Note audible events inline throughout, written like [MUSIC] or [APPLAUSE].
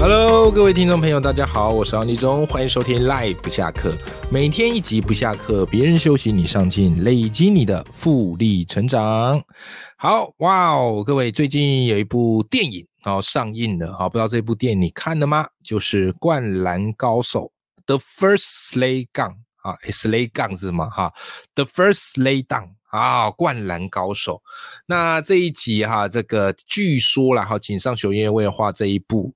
Hello，各位听众朋友，大家好，我是王立中，欢迎收听 Live 不下课，每天一集不下课，别人休息你上进，累积你的复利成长。好，哇哦，各位，最近有一部电影哦上映了，好，不知道这部电影你看了吗？就是《灌篮高手》The First Slay Gun 啊，Slay Gun 是吗？哈，The First Slay Down 啊，《灌篮高手》。那这一集哈，这个据说啦，哈，井上雄彦为了画这一部。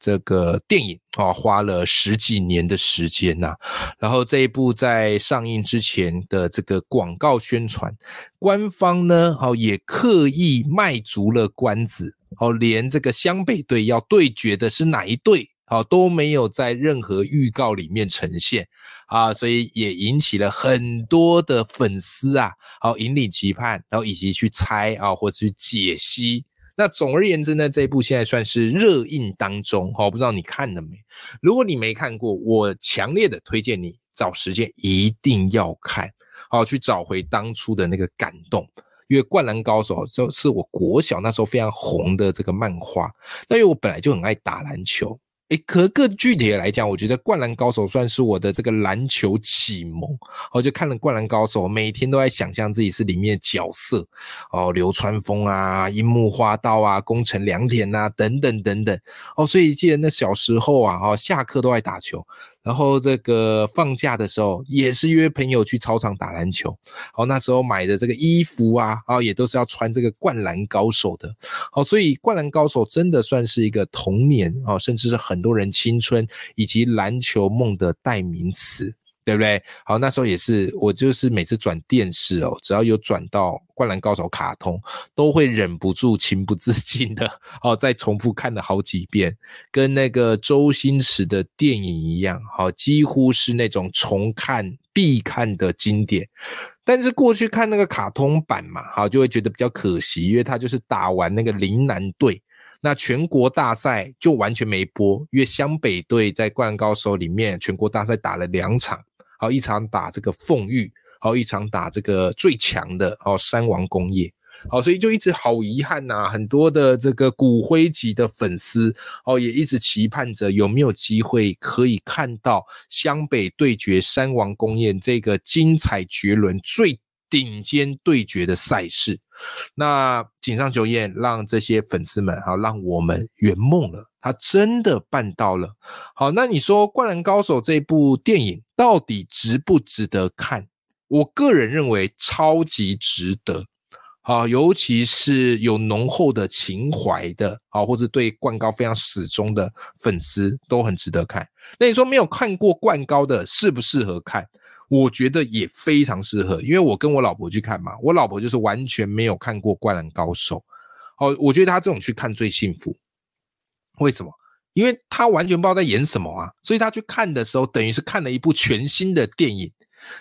这个电影啊，花了十几年的时间呐。然后这一部在上映之前的这个广告宣传，官方呢，哦也刻意卖足了关子，哦连这个湘北队要对决的是哪一队，哦都没有在任何预告里面呈现啊，所以也引起了很多的粉丝啊，好引领期盼，然后以及去猜啊，或者去解析。那总而言之呢，这一部现在算是热映当中，哈，不知道你看了没？如果你没看过，我强烈的推荐你找时间一定要看，好去找回当初的那个感动，因为《灌篮高手》就是我国小那时候非常红的这个漫画，那因为我本来就很爱打篮球。诶，可更具体的来讲，我觉得《灌篮高手》算是我的这个篮球启蒙。我就看了《灌篮高手》，每天都在想象自己是里面的角色，哦，流川枫啊，樱木花道啊，宫城良田啊，等等等等。哦，所以记得那小时候啊，哦，下课都爱打球。然后这个放假的时候也是约朋友去操场打篮球，好那时候买的这个衣服啊，啊也都是要穿这个灌篮高手的，好所以灌篮高手真的算是一个童年啊，甚至是很多人青春以及篮球梦的代名词。对不对？好，那时候也是，我就是每次转电视哦，只要有转到《灌篮高手》卡通，都会忍不住情不自禁的哦，再重复看了好几遍，跟那个周星驰的电影一样，好，几乎是那种重看必看的经典。但是过去看那个卡通版嘛，好，就会觉得比较可惜，因为他就是打完那个陵南队，那全国大赛就完全没播，因为湘北队在《灌篮高手》里面全国大赛打了两场。好一场打这个凤玉，好一场打这个最强的哦山王工业，好所以就一直好遗憾呐，很多的这个骨灰级的粉丝哦也一直期盼着有没有机会可以看到湘北对决山王工业这个精彩绝伦最顶尖对决的赛事。那井上雄彦让这些粉丝们好让我们圆梦了，他真的办到了。好，那你说《灌篮高手》这部电影？到底值不值得看？我个人认为超级值得，啊，尤其是有浓厚的情怀的，啊，或者对灌高非常始终的粉丝都很值得看。那你说没有看过灌高的适不适合看？我觉得也非常适合，因为我跟我老婆去看嘛，我老婆就是完全没有看过灌篮高手，哦，我觉得她这种去看最幸福。为什么？因为他完全不知道在演什么啊，所以他去看的时候，等于是看了一部全新的电影。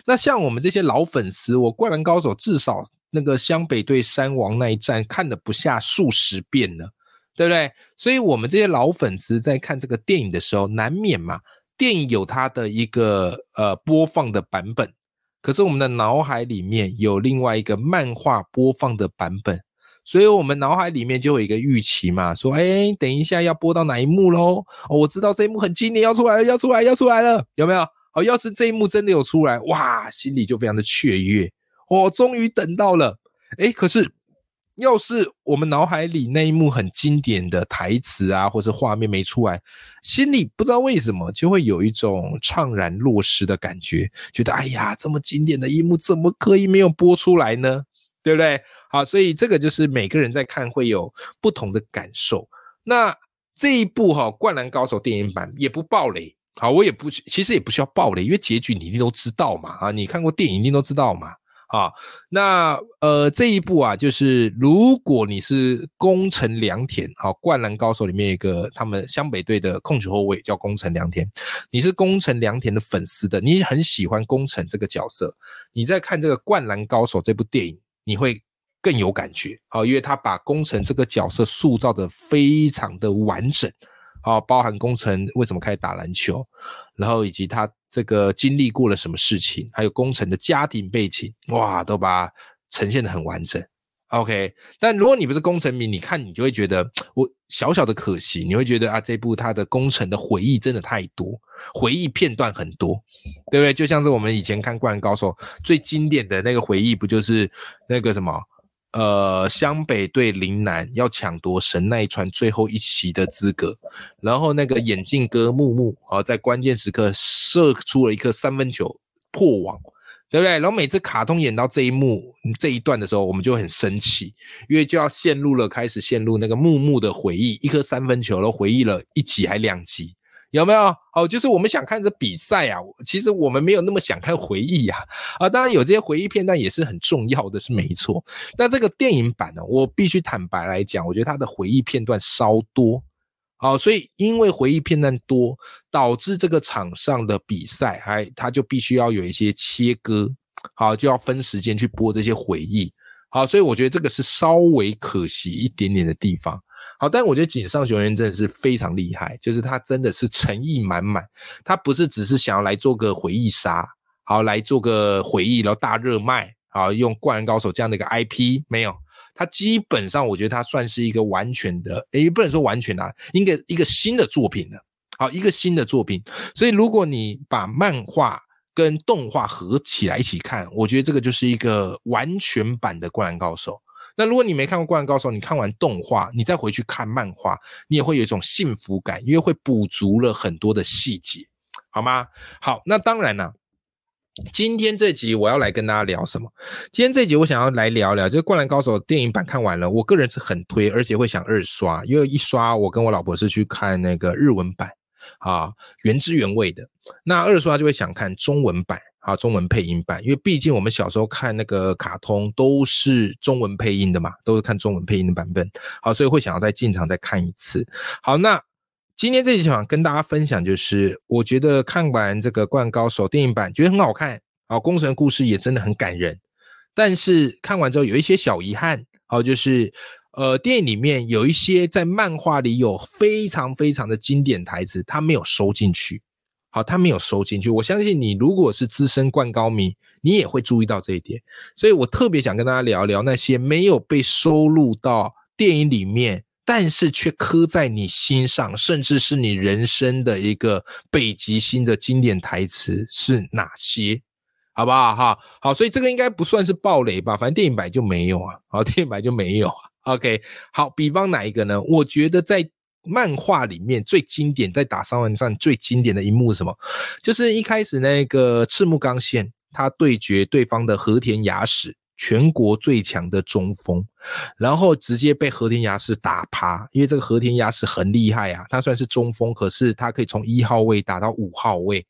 那像我们这些老粉丝，我《灌篮高手》至少那个湘北对山王那一战看了不下数十遍了，对不对？所以我们这些老粉丝在看这个电影的时候，难免嘛，电影有它的一个呃播放的版本，可是我们的脑海里面有另外一个漫画播放的版本。所以我们脑海里面就有一个预期嘛，说，哎，等一下要播到哪一幕喽？哦，我知道这一幕很经典，要出来了，要出来，要出来了，有没有？哦，要是这一幕真的有出来，哇，心里就非常的雀跃，哦，终于等到了。哎，可是要是我们脑海里那一幕很经典的台词啊，或是画面没出来，心里不知道为什么就会有一种怅然若失的感觉，觉得，哎呀，这么经典的一幕怎么可以没有播出来呢？对不对？好，所以这个就是每个人在看会有不同的感受。那这一部哈《灌篮高手》电影版也不爆雷，好，我也不其实也不需要爆雷，因为结局你一定都知道嘛。啊，你看过电影一定都知道嘛。啊，那呃这一部啊，就是如果你是宫城良田，好，《灌篮高手》里面一个他们湘北队的控球后卫叫宫城良田，你是宫城良田的粉丝的，你很喜欢宫城这个角色，你在看这个《灌篮高手》这部电影。你会更有感觉啊，因为他把工程这个角色塑造的非常的完整啊，包含工程为什么开始打篮球，然后以及他这个经历过了什么事情，还有工程的家庭背景，哇，都把它呈现的很完整。OK，但如果你不是工程迷，你看你就会觉得我小小的可惜，你会觉得啊，这部他的工程的回忆真的太多，回忆片段很多，对不对？就像是我们以前看《灌篮高手》最经典的那个回忆，不就是那个什么？呃，湘北对林南要抢夺神奈川最后一席的资格，然后那个眼镜哥木木啊，在关键时刻射出了一颗三分球破网，对不对？然后每次卡通演到这一幕这一段的时候，我们就很生气，因为就要陷入了开始陷入那个木木的回忆，一颗三分球然后回忆了一集还两集。有没有？哦，就是我们想看这比赛啊，其实我们没有那么想看回忆呀。啊，当然有这些回忆片段也是很重要的，是没错。那这个电影版呢，我必须坦白来讲，我觉得它的回忆片段稍多。好，所以因为回忆片段多，导致这个场上的比赛还它就必须要有一些切割，好，就要分时间去播这些回忆。好，所以我觉得这个是稍微可惜一点点的地方。好，但我觉得井上雄彦真的是非常厉害，就是他真的是诚意满满，他不是只是想要来做个回忆杀，好来做个回忆，然后大热卖，好用灌篮高手这样的一个 IP，没有，他基本上我觉得他算是一个完全的，诶，不能说完全啊，应该一个新的作品了，好，一个新的作品，所以如果你把漫画跟动画合起来一起看，我觉得这个就是一个完全版的灌篮高手。那如果你没看过《灌篮高手》，你看完动画，你再回去看漫画，你也会有一种幸福感，因为会补足了很多的细节，好吗？好，那当然了，今天这集我要来跟大家聊什么？今天这集我想要来聊聊，就是《灌篮高手》电影版看完了，我个人是很推，而且会想二刷，因为一刷我跟我老婆是去看那个日文版啊，原汁原味的，那二刷就会想看中文版。啊，中文配音版，因为毕竟我们小时候看那个卡通都是中文配音的嘛，都是看中文配音的版本。好，所以会想要再进场再看一次。好，那今天这集想跟大家分享，就是我觉得看完这个《灌高手》电影版，觉得很好看啊，工程故事也真的很感人。但是看完之后有一些小遗憾，好，就是呃，电影里面有一些在漫画里有非常非常的经典台词，它没有收进去。好，他没有收进去。我相信你，如果是资深灌高迷，你也会注意到这一点。所以我特别想跟大家聊聊那些没有被收录到电影里面，但是却刻在你心上，甚至是你人生的一个北极星的经典台词是哪些？好不好？哈，好，所以这个应该不算是暴雷吧？反正电影版就没有啊。好，电影版就没有啊。OK，好，比方哪一个呢？我觉得在。漫画里面最经典，在打三环战最经典的一幕是什么？就是一开始那个赤木刚宪他对决对方的和田雅史，全国最强的中锋，然后直接被和田雅史打趴。因为这个和田雅史很厉害啊，他虽然是中锋，可是他可以从一号位打到五号位。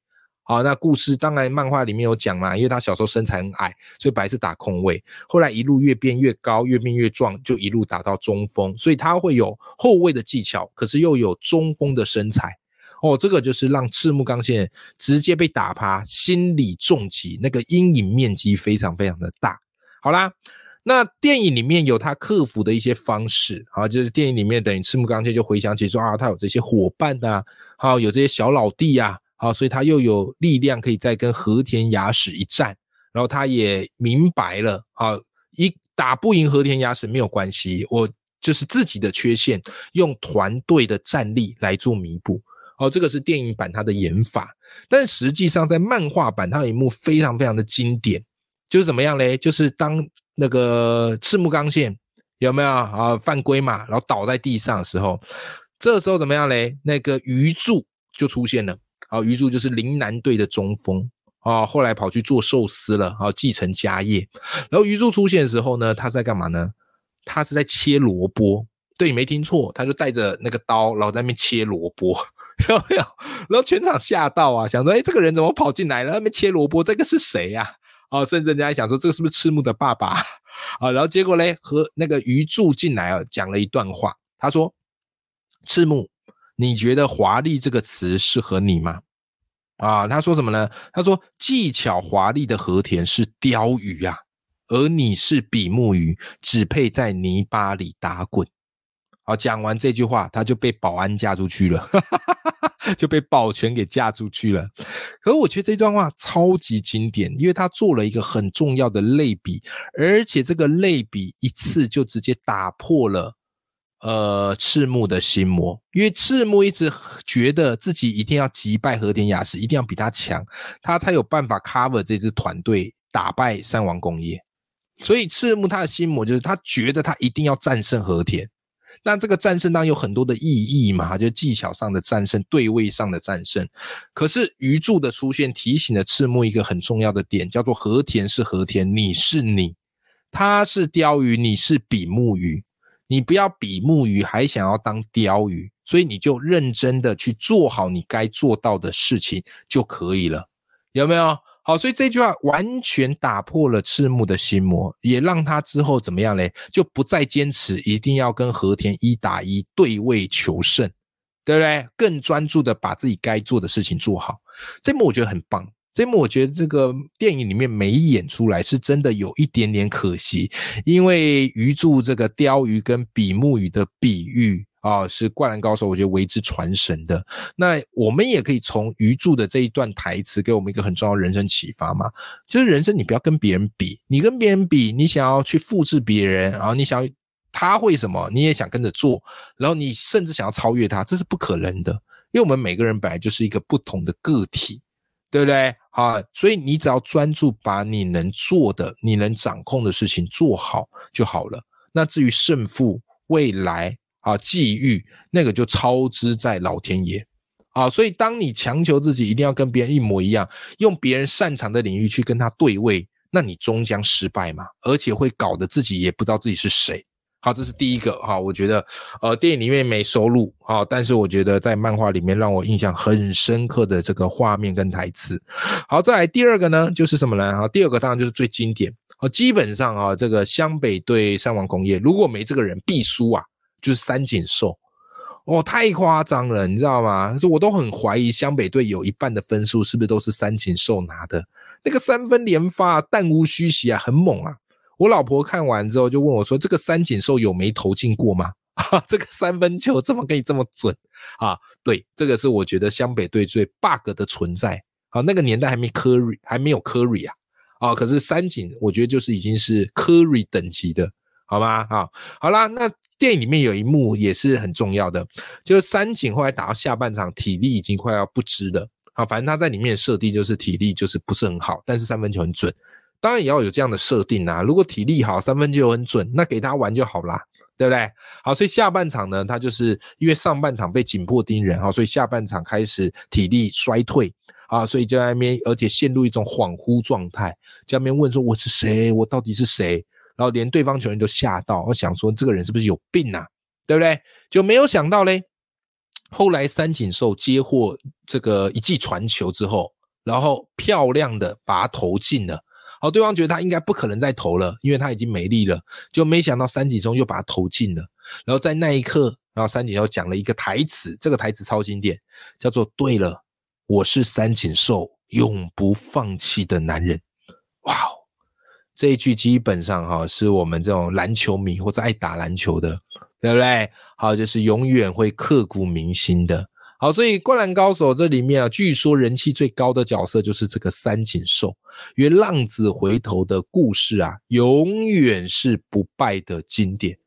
好，那故事当然漫画里面有讲嘛，因为他小时候身材很矮，所以本来是打空位，后来一路越变越高，越变越壮，就一路打到中锋，所以他会有后卫的技巧，可是又有中锋的身材。哦，这个就是让赤木刚宪直接被打趴，心理重击，那个阴影面积非常非常的大。好啦，那电影里面有他克服的一些方式，好，就是电影里面等于赤木刚宪就回想起说啊，他有这些伙伴呐，好，有这些小老弟呀。好，所以他又有力量可以再跟和田雅史一战，然后他也明白了，好，一打不赢和田雅史没有关系，我就是自己的缺陷，用团队的战力来做弥补。哦，这个是电影版它的演法，但实际上在漫画版，它有一幕非常非常的经典，就是怎么样嘞？就是当那个赤木刚宪有没有啊犯规嘛，然后倒在地上的时候，这时候怎么样嘞？那个鱼柱就出现了。好，鱼柱就是林南队的中锋啊，后来跑去做寿司了，啊继承家业。然后鱼柱出现的时候呢，他在干嘛呢？他是在切萝卜。对你没听错，他就带着那个刀，然后在那边切萝卜，[LAUGHS] 有没有？然后全场吓到啊，想说，哎，这个人怎么跑进来了？那边切萝卜，这个是谁呀？哦，甚至人家还想说，这个是不是赤木的爸爸啊？然后结果嘞，和那个鱼柱进来啊，讲了一段话，他说：“赤木。”你觉得“华丽”这个词适合你吗？啊，他说什么呢？他说技巧华丽的和田是鲷鱼啊，而你是比目鱼，只配在泥巴里打滚。好，讲完这句话，他就被保安嫁出去了，[LAUGHS] 就被保全给嫁出去了。可我觉得这段话超级经典，因为他做了一个很重要的类比，而且这个类比一次就直接打破了呃赤木的心魔。因为赤木一直觉得自己一定要击败和田雅史，一定要比他强，他才有办法 cover 这支团队，打败三王工业。所以赤木他的心魔就是他觉得他一定要战胜和田。那这个战胜当然有很多的意义嘛，就技巧上的战胜、对位上的战胜。可是鱼柱的出现提醒了赤木一个很重要的点，叫做和田是和田，你是你，他是鲷鱼，你是比目鱼，你不要比目鱼还想要当鲷鱼，所以你就认真的去做好你该做到的事情就可以了，有没有？好，所以这句话完全打破了赤木的心魔，也让他之后怎么样嘞？就不再坚持一定要跟和田一打一对位求胜，对不对？更专注的把自己该做的事情做好。这幕我觉得很棒，这幕我觉得这个电影里面没演出来，是真的有一点点可惜，因为鱼柱这个鲷鱼跟比目鱼的比喻。啊，是灌篮高手，我觉得为之传神的。那我们也可以从鱼柱的这一段台词，给我们一个很重要的人生启发嘛。就是人生，你不要跟别人比，你跟别人比，你想要去复制别人，然后你想他会什么，你也想跟着做，然后你甚至想要超越他，这是不可能的。因为我们每个人本来就是一个不同的个体，对不对？好，所以你只要专注把你能做的、你能掌控的事情做好就好了。那至于胜负，未来。啊，际遇那个就超之在老天爷啊！所以当你强求自己一定要跟别人一模一样，用别人擅长的领域去跟他对位，那你终将失败嘛，而且会搞得自己也不知道自己是谁。好，这是第一个哈，我觉得呃电影里面没收录哈，但是我觉得在漫画里面让我印象很深刻的这个画面跟台词。好，再来第二个呢，就是什么呢？哈，第二个当然就是最经典哦，基本上啊，这个湘北对三王工业，如果没这个人必输啊。就是三井寿，哦，太夸张了，你知道吗？说我都很怀疑湘北队有一半的分数是不是都是三井寿拿的？那个三分连发，弹无虚席啊，很猛啊！我老婆看完之后就问我说：“这个三井寿有没投进过吗？” [LAUGHS] 啊，这个三分球怎么可以这么准啊？对，这个是我觉得湘北队最 bug 的存在。啊，那个年代还没 Curry，还没有 Curry 啊，啊，可是三井我觉得就是已经是 Curry 等级的，好吗？好，好啦，那。电影里面有一幕也是很重要的，就是三井后来打到下半场，体力已经快要不支了。啊，反正他在里面设定就是体力就是不是很好，但是三分球很准。当然也要有这样的设定啊，如果体力好，三分球很准，那给他玩就好啦，对不对？好，所以下半场呢，他就是因为上半场被紧迫盯人哈，所以下半场开始体力衰退啊，所以就在那边，而且陷入一种恍惚状态，在那边问说我是谁，我到底是谁？然后连对方球员都吓到，我想说这个人是不是有病啊？对不对？就没有想到嘞。后来三井寿接获这个一记传球之后，然后漂亮的把他投进了。好，对方觉得他应该不可能再投了，因为他已经没力了。就没想到三井寿又把他投进了。然后在那一刻，然后三井又讲了一个台词，这个台词超经典，叫做“对了，我是三井寿，永不放弃的男人。”哇哦！这一句基本上哈，是我们这种篮球迷或者爱打篮球的，对不对？好，就是永远会刻骨铭心的。好，所以《灌篮高手》这里面啊，据说人气最高的角色就是这个三井寿，因为浪子回头的故事啊，永远是不败的经典。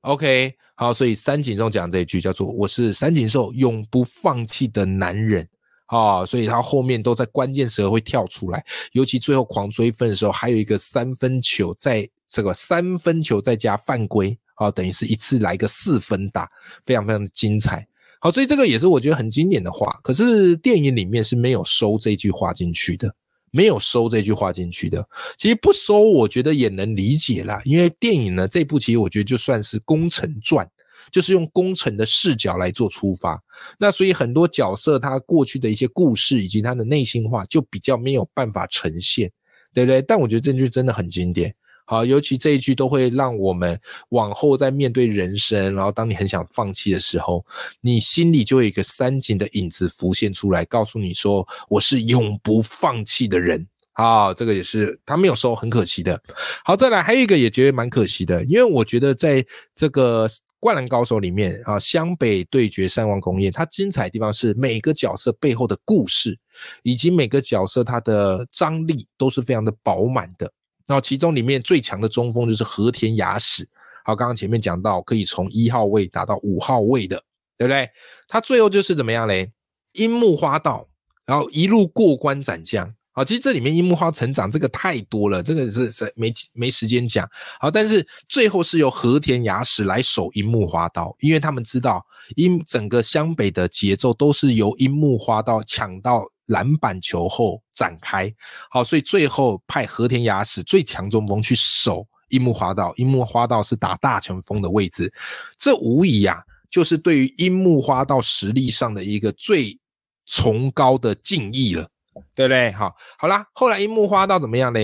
OK，好，所以三井寿讲这一句叫做“我是三井寿，永不放弃的男人”。啊，所以他后面都在关键时候会跳出来，尤其最后狂追分的时候，还有一个三分球，在这个三分球再加犯规，啊，等于是一次来个四分打，非常非常的精彩。好，所以这个也是我觉得很经典的话，可是电影里面是没有收这句话进去的，没有收这句话进去的。其实不收，我觉得也能理解啦，因为电影呢这部其实我觉得就算是工程传。就是用工程的视角来做出发，那所以很多角色他过去的一些故事以及他的内心话就比较没有办法呈现，对不对？但我觉得这句真的很经典，好，尤其这一句都会让我们往后在面对人生，然后当你很想放弃的时候，你心里就有一个三井的影子浮现出来，告诉你说我是永不放弃的人。好，这个也是他没有收，很可惜的。好，再来还有一个也觉得蛮可惜的，因为我觉得在这个《灌篮高手》里面啊，湘北对决三王工业，它精彩的地方是每个角色背后的故事，以及每个角色它的张力都是非常的饱满的。那其中里面最强的中锋就是和田雅史，好，刚刚前面讲到可以从一号位打到五号位的，对不对？他最后就是怎么样嘞？樱木花道，然后一路过关斩将。好，其实这里面樱木花成长这个太多了，这个是是没没时间讲。好，但是最后是由和田雅史来守樱木花道，因为他们知道樱整个湘北的节奏都是由樱木花道抢到篮板球后展开。好，所以最后派和田雅史最强中锋去守樱木花道，樱木花道是打大前锋的位置，这无疑啊，就是对于樱木花道实力上的一个最崇高的敬意了。对不对？好，好啦。后来樱木花道怎么样呢？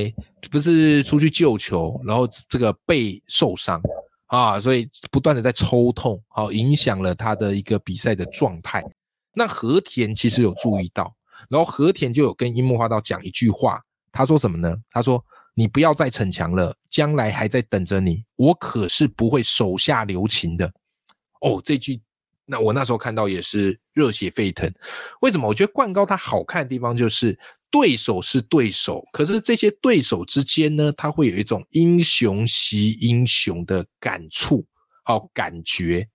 不是出去救球，然后这个背受伤啊，所以不断的在抽痛，好，影响了他的一个比赛的状态。那和田其实有注意到，然后和田就有跟樱木花道讲一句话，他说什么呢？他说：“你不要再逞强了，将来还在等着你，我可是不会手下留情的。”哦，这句。那我那时候看到也是热血沸腾，为什么？我觉得冠高他好看的地方就是对手是对手，可是这些对手之间呢，他会有一种英雄惜英雄的感触，好感觉。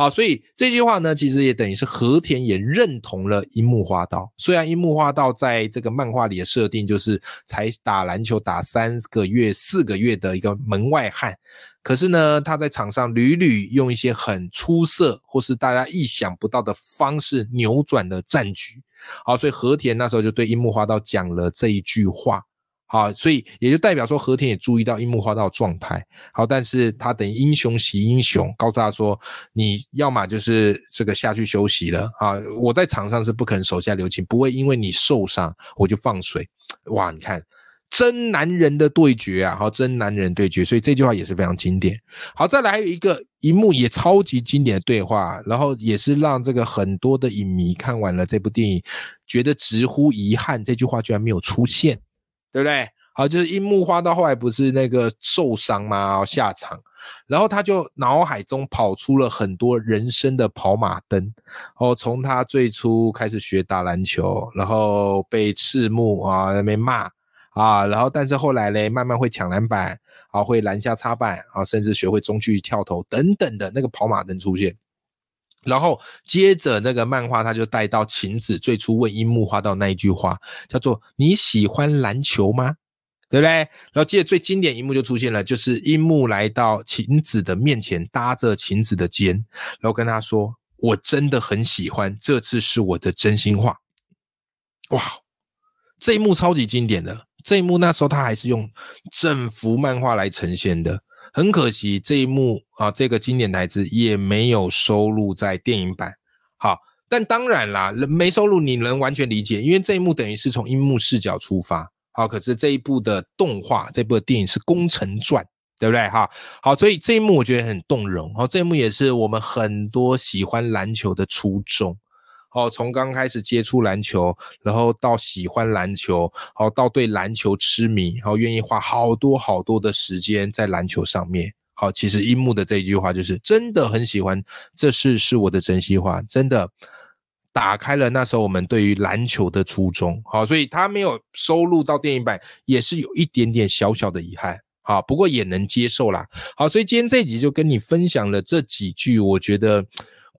好，所以这句话呢，其实也等于是和田也认同了樱木花道。虽然樱木花道在这个漫画里的设定就是才打篮球打三个月、四个月的一个门外汉，可是呢，他在场上屡屡用一些很出色或是大家意想不到的方式扭转了战局。好，所以和田那时候就对樱木花道讲了这一句话。好，所以也就代表说和田也注意到樱木花道状态。好，但是他等英雄惜英雄，告诉他说，你要么就是这个下去休息了。啊，我在场上是不可能手下留情，不会因为你受伤我就放水。哇，你看真男人的对决啊！好，真男人对决，所以这句话也是非常经典。好，再来一个一幕也超级经典的对话，然后也是让这个很多的影迷看完了这部电影，觉得直呼遗憾，这句话居然没有出现。对不对？好，就是樱木花道后来不是那个受伤吗？下场，然后他就脑海中跑出了很多人生的跑马灯。哦，从他最初开始学打篮球，然后被赤木啊那边骂啊，然后但是后来嘞，慢慢会抢篮板，啊会篮下插板，啊甚至学会中距跳投等等的那个跑马灯出现。然后接着那个漫画，他就带到晴子最初问樱木花道那一句话，叫做“你喜欢篮球吗？”对不对？然后接着最经典一幕就出现了，就是樱木来到晴子的面前，搭着晴子的肩，然后跟他说：“我真的很喜欢，这次是我的真心话。”哇，这一幕超级经典的，这一幕那时候他还是用整幅漫画来呈现的。很可惜，这一幕啊，这个经典台词也没有收录在电影版。好，但当然啦，没收录你能完全理解，因为这一幕等于是从樱木视角出发。好，可是这一部的动画，这部电影是《宫城传》，对不对？哈，好，所以这一幕我觉得很动容。好，这一幕也是我们很多喜欢篮球的初衷。哦，从刚开始接触篮球，然后到喜欢篮球，好到对篮球痴迷，然后愿意花好多好多的时间在篮球上面。好，其实樱木的这一句话就是真的很喜欢，这是是我的真心话，真的打开了那时候我们对于篮球的初衷。好，所以他没有收录到电影版，也是有一点点小小的遗憾。好，不过也能接受啦。好，所以今天这集就跟你分享了这几句，我觉得。《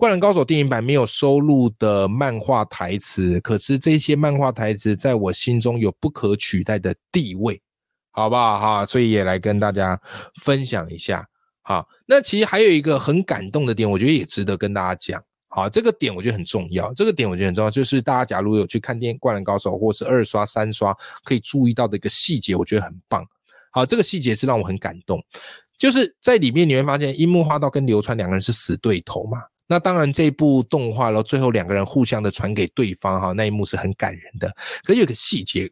灌篮高手》电影版没有收录的漫画台词，可是这些漫画台词在我心中有不可取代的地位，好不好哈？所以也来跟大家分享一下。好，那其实还有一个很感动的点，我觉得也值得跟大家讲。好，这个点我觉得很重要，这个点我觉得很重要，就是大家假如有去看电《灌篮高手》或是二刷、三刷，可以注意到的一个细节，我觉得很棒。好，这个细节是让我很感动，就是在里面你会发现樱木花道跟流川两个人是死对头嘛。那当然，这部动画，然后最后两个人互相的传给对方，哈，那一幕是很感人的。可是有个细节，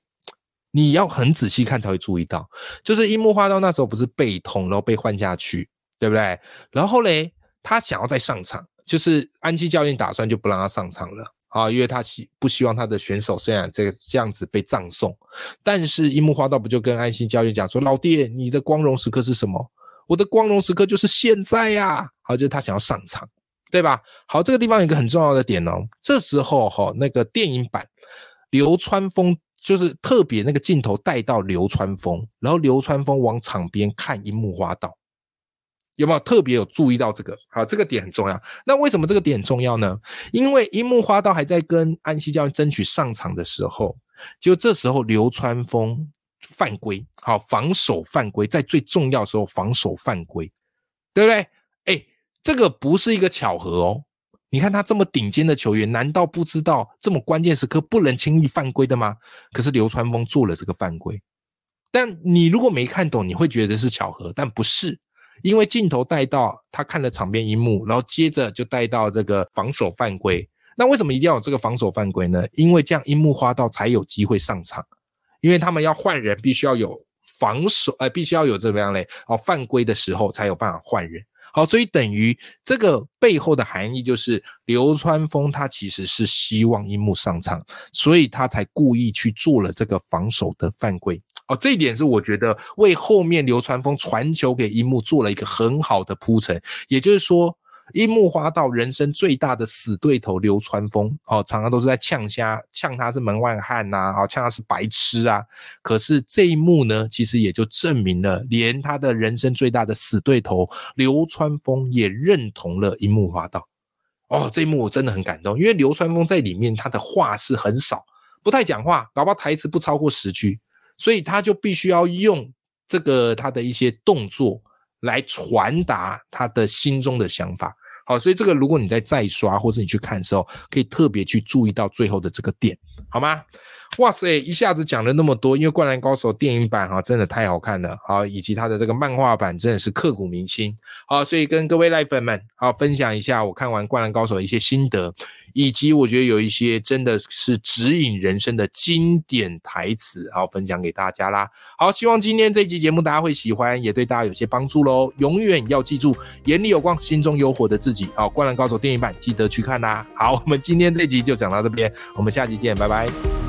你要很仔细看才会注意到，就是樱木花道那时候不是背痛，然后被换下去，对不对？然后嘞，他想要再上场，就是安七教练打算就不让他上场了。啊，因为他希不希望他的选手虽然这个这样子被葬送。但是樱木花道不就跟安西教练讲说：“老爹，你的光荣时刻是什么？我的光荣时刻就是现在呀！”好，就是他想要上场，对吧？好，这个地方有一个很重要的点哦。这时候哈，那个电影版流川枫就是特别那个镜头带到流川枫，然后流川枫往场边看樱木花道。有没有特别有注意到这个？好，这个点很重要。那为什么这个点很重要呢？因为樱木花道还在跟安西教练争取上场的时候，就这时候流川枫犯规，好防守犯规，在最重要的时候防守犯规，对不对？这个不是一个巧合哦。你看他这么顶尖的球员，难道不知道这么关键时刻不能轻易犯规的吗？可是流川枫做了这个犯规，但你如果没看懂，你会觉得是巧合，但不是。因为镜头带到他看了场边一幕，然后接着就带到这个防守犯规。那为什么一定要有这个防守犯规呢？因为这样樱木花道才有机会上场，因为他们要换人，必须要有防守，呃，必须要有这么样嘞，哦，犯规的时候才有办法换人。好，所以等于这个背后的含义就是流川枫他其实是希望樱木上场，所以他才故意去做了这个防守的犯规。哦，这一点是我觉得为后面流川枫传球给樱木做了一个很好的铺陈。也就是说，樱木花道人生最大的死对头流川枫，哦，常常都是在呛虾，呛他是门外汉呐，哦，呛他是白痴啊。可是这一幕呢，其实也就证明了，连他的人生最大的死对头流川枫也认同了樱木花道。哦，这一幕我真的很感动，因为流川枫在里面他的话是很少，不太讲话，搞不好台词不超过十句。所以他就必须要用这个他的一些动作来传达他的心中的想法。好，所以这个如果你在再刷或者你去看的时候，可以特别去注意到最后的这个点，好吗？哇塞，一下子讲了那么多，因为《灌篮高手》电影版哈真的太好看了，好，以及它的这个漫画版真的是刻骨铭心，好，所以跟各位赖粉们好分享一下我看完《灌篮高手》的一些心得，以及我觉得有一些真的是指引人生的经典台词，好分享给大家啦。好，希望今天这集节目大家会喜欢，也对大家有些帮助喽。永远要记住，眼里有光，心中有火的自己。好，《灌篮高手》电影版记得去看啦。好，我们今天这集就讲到这边，我们下期见，拜拜。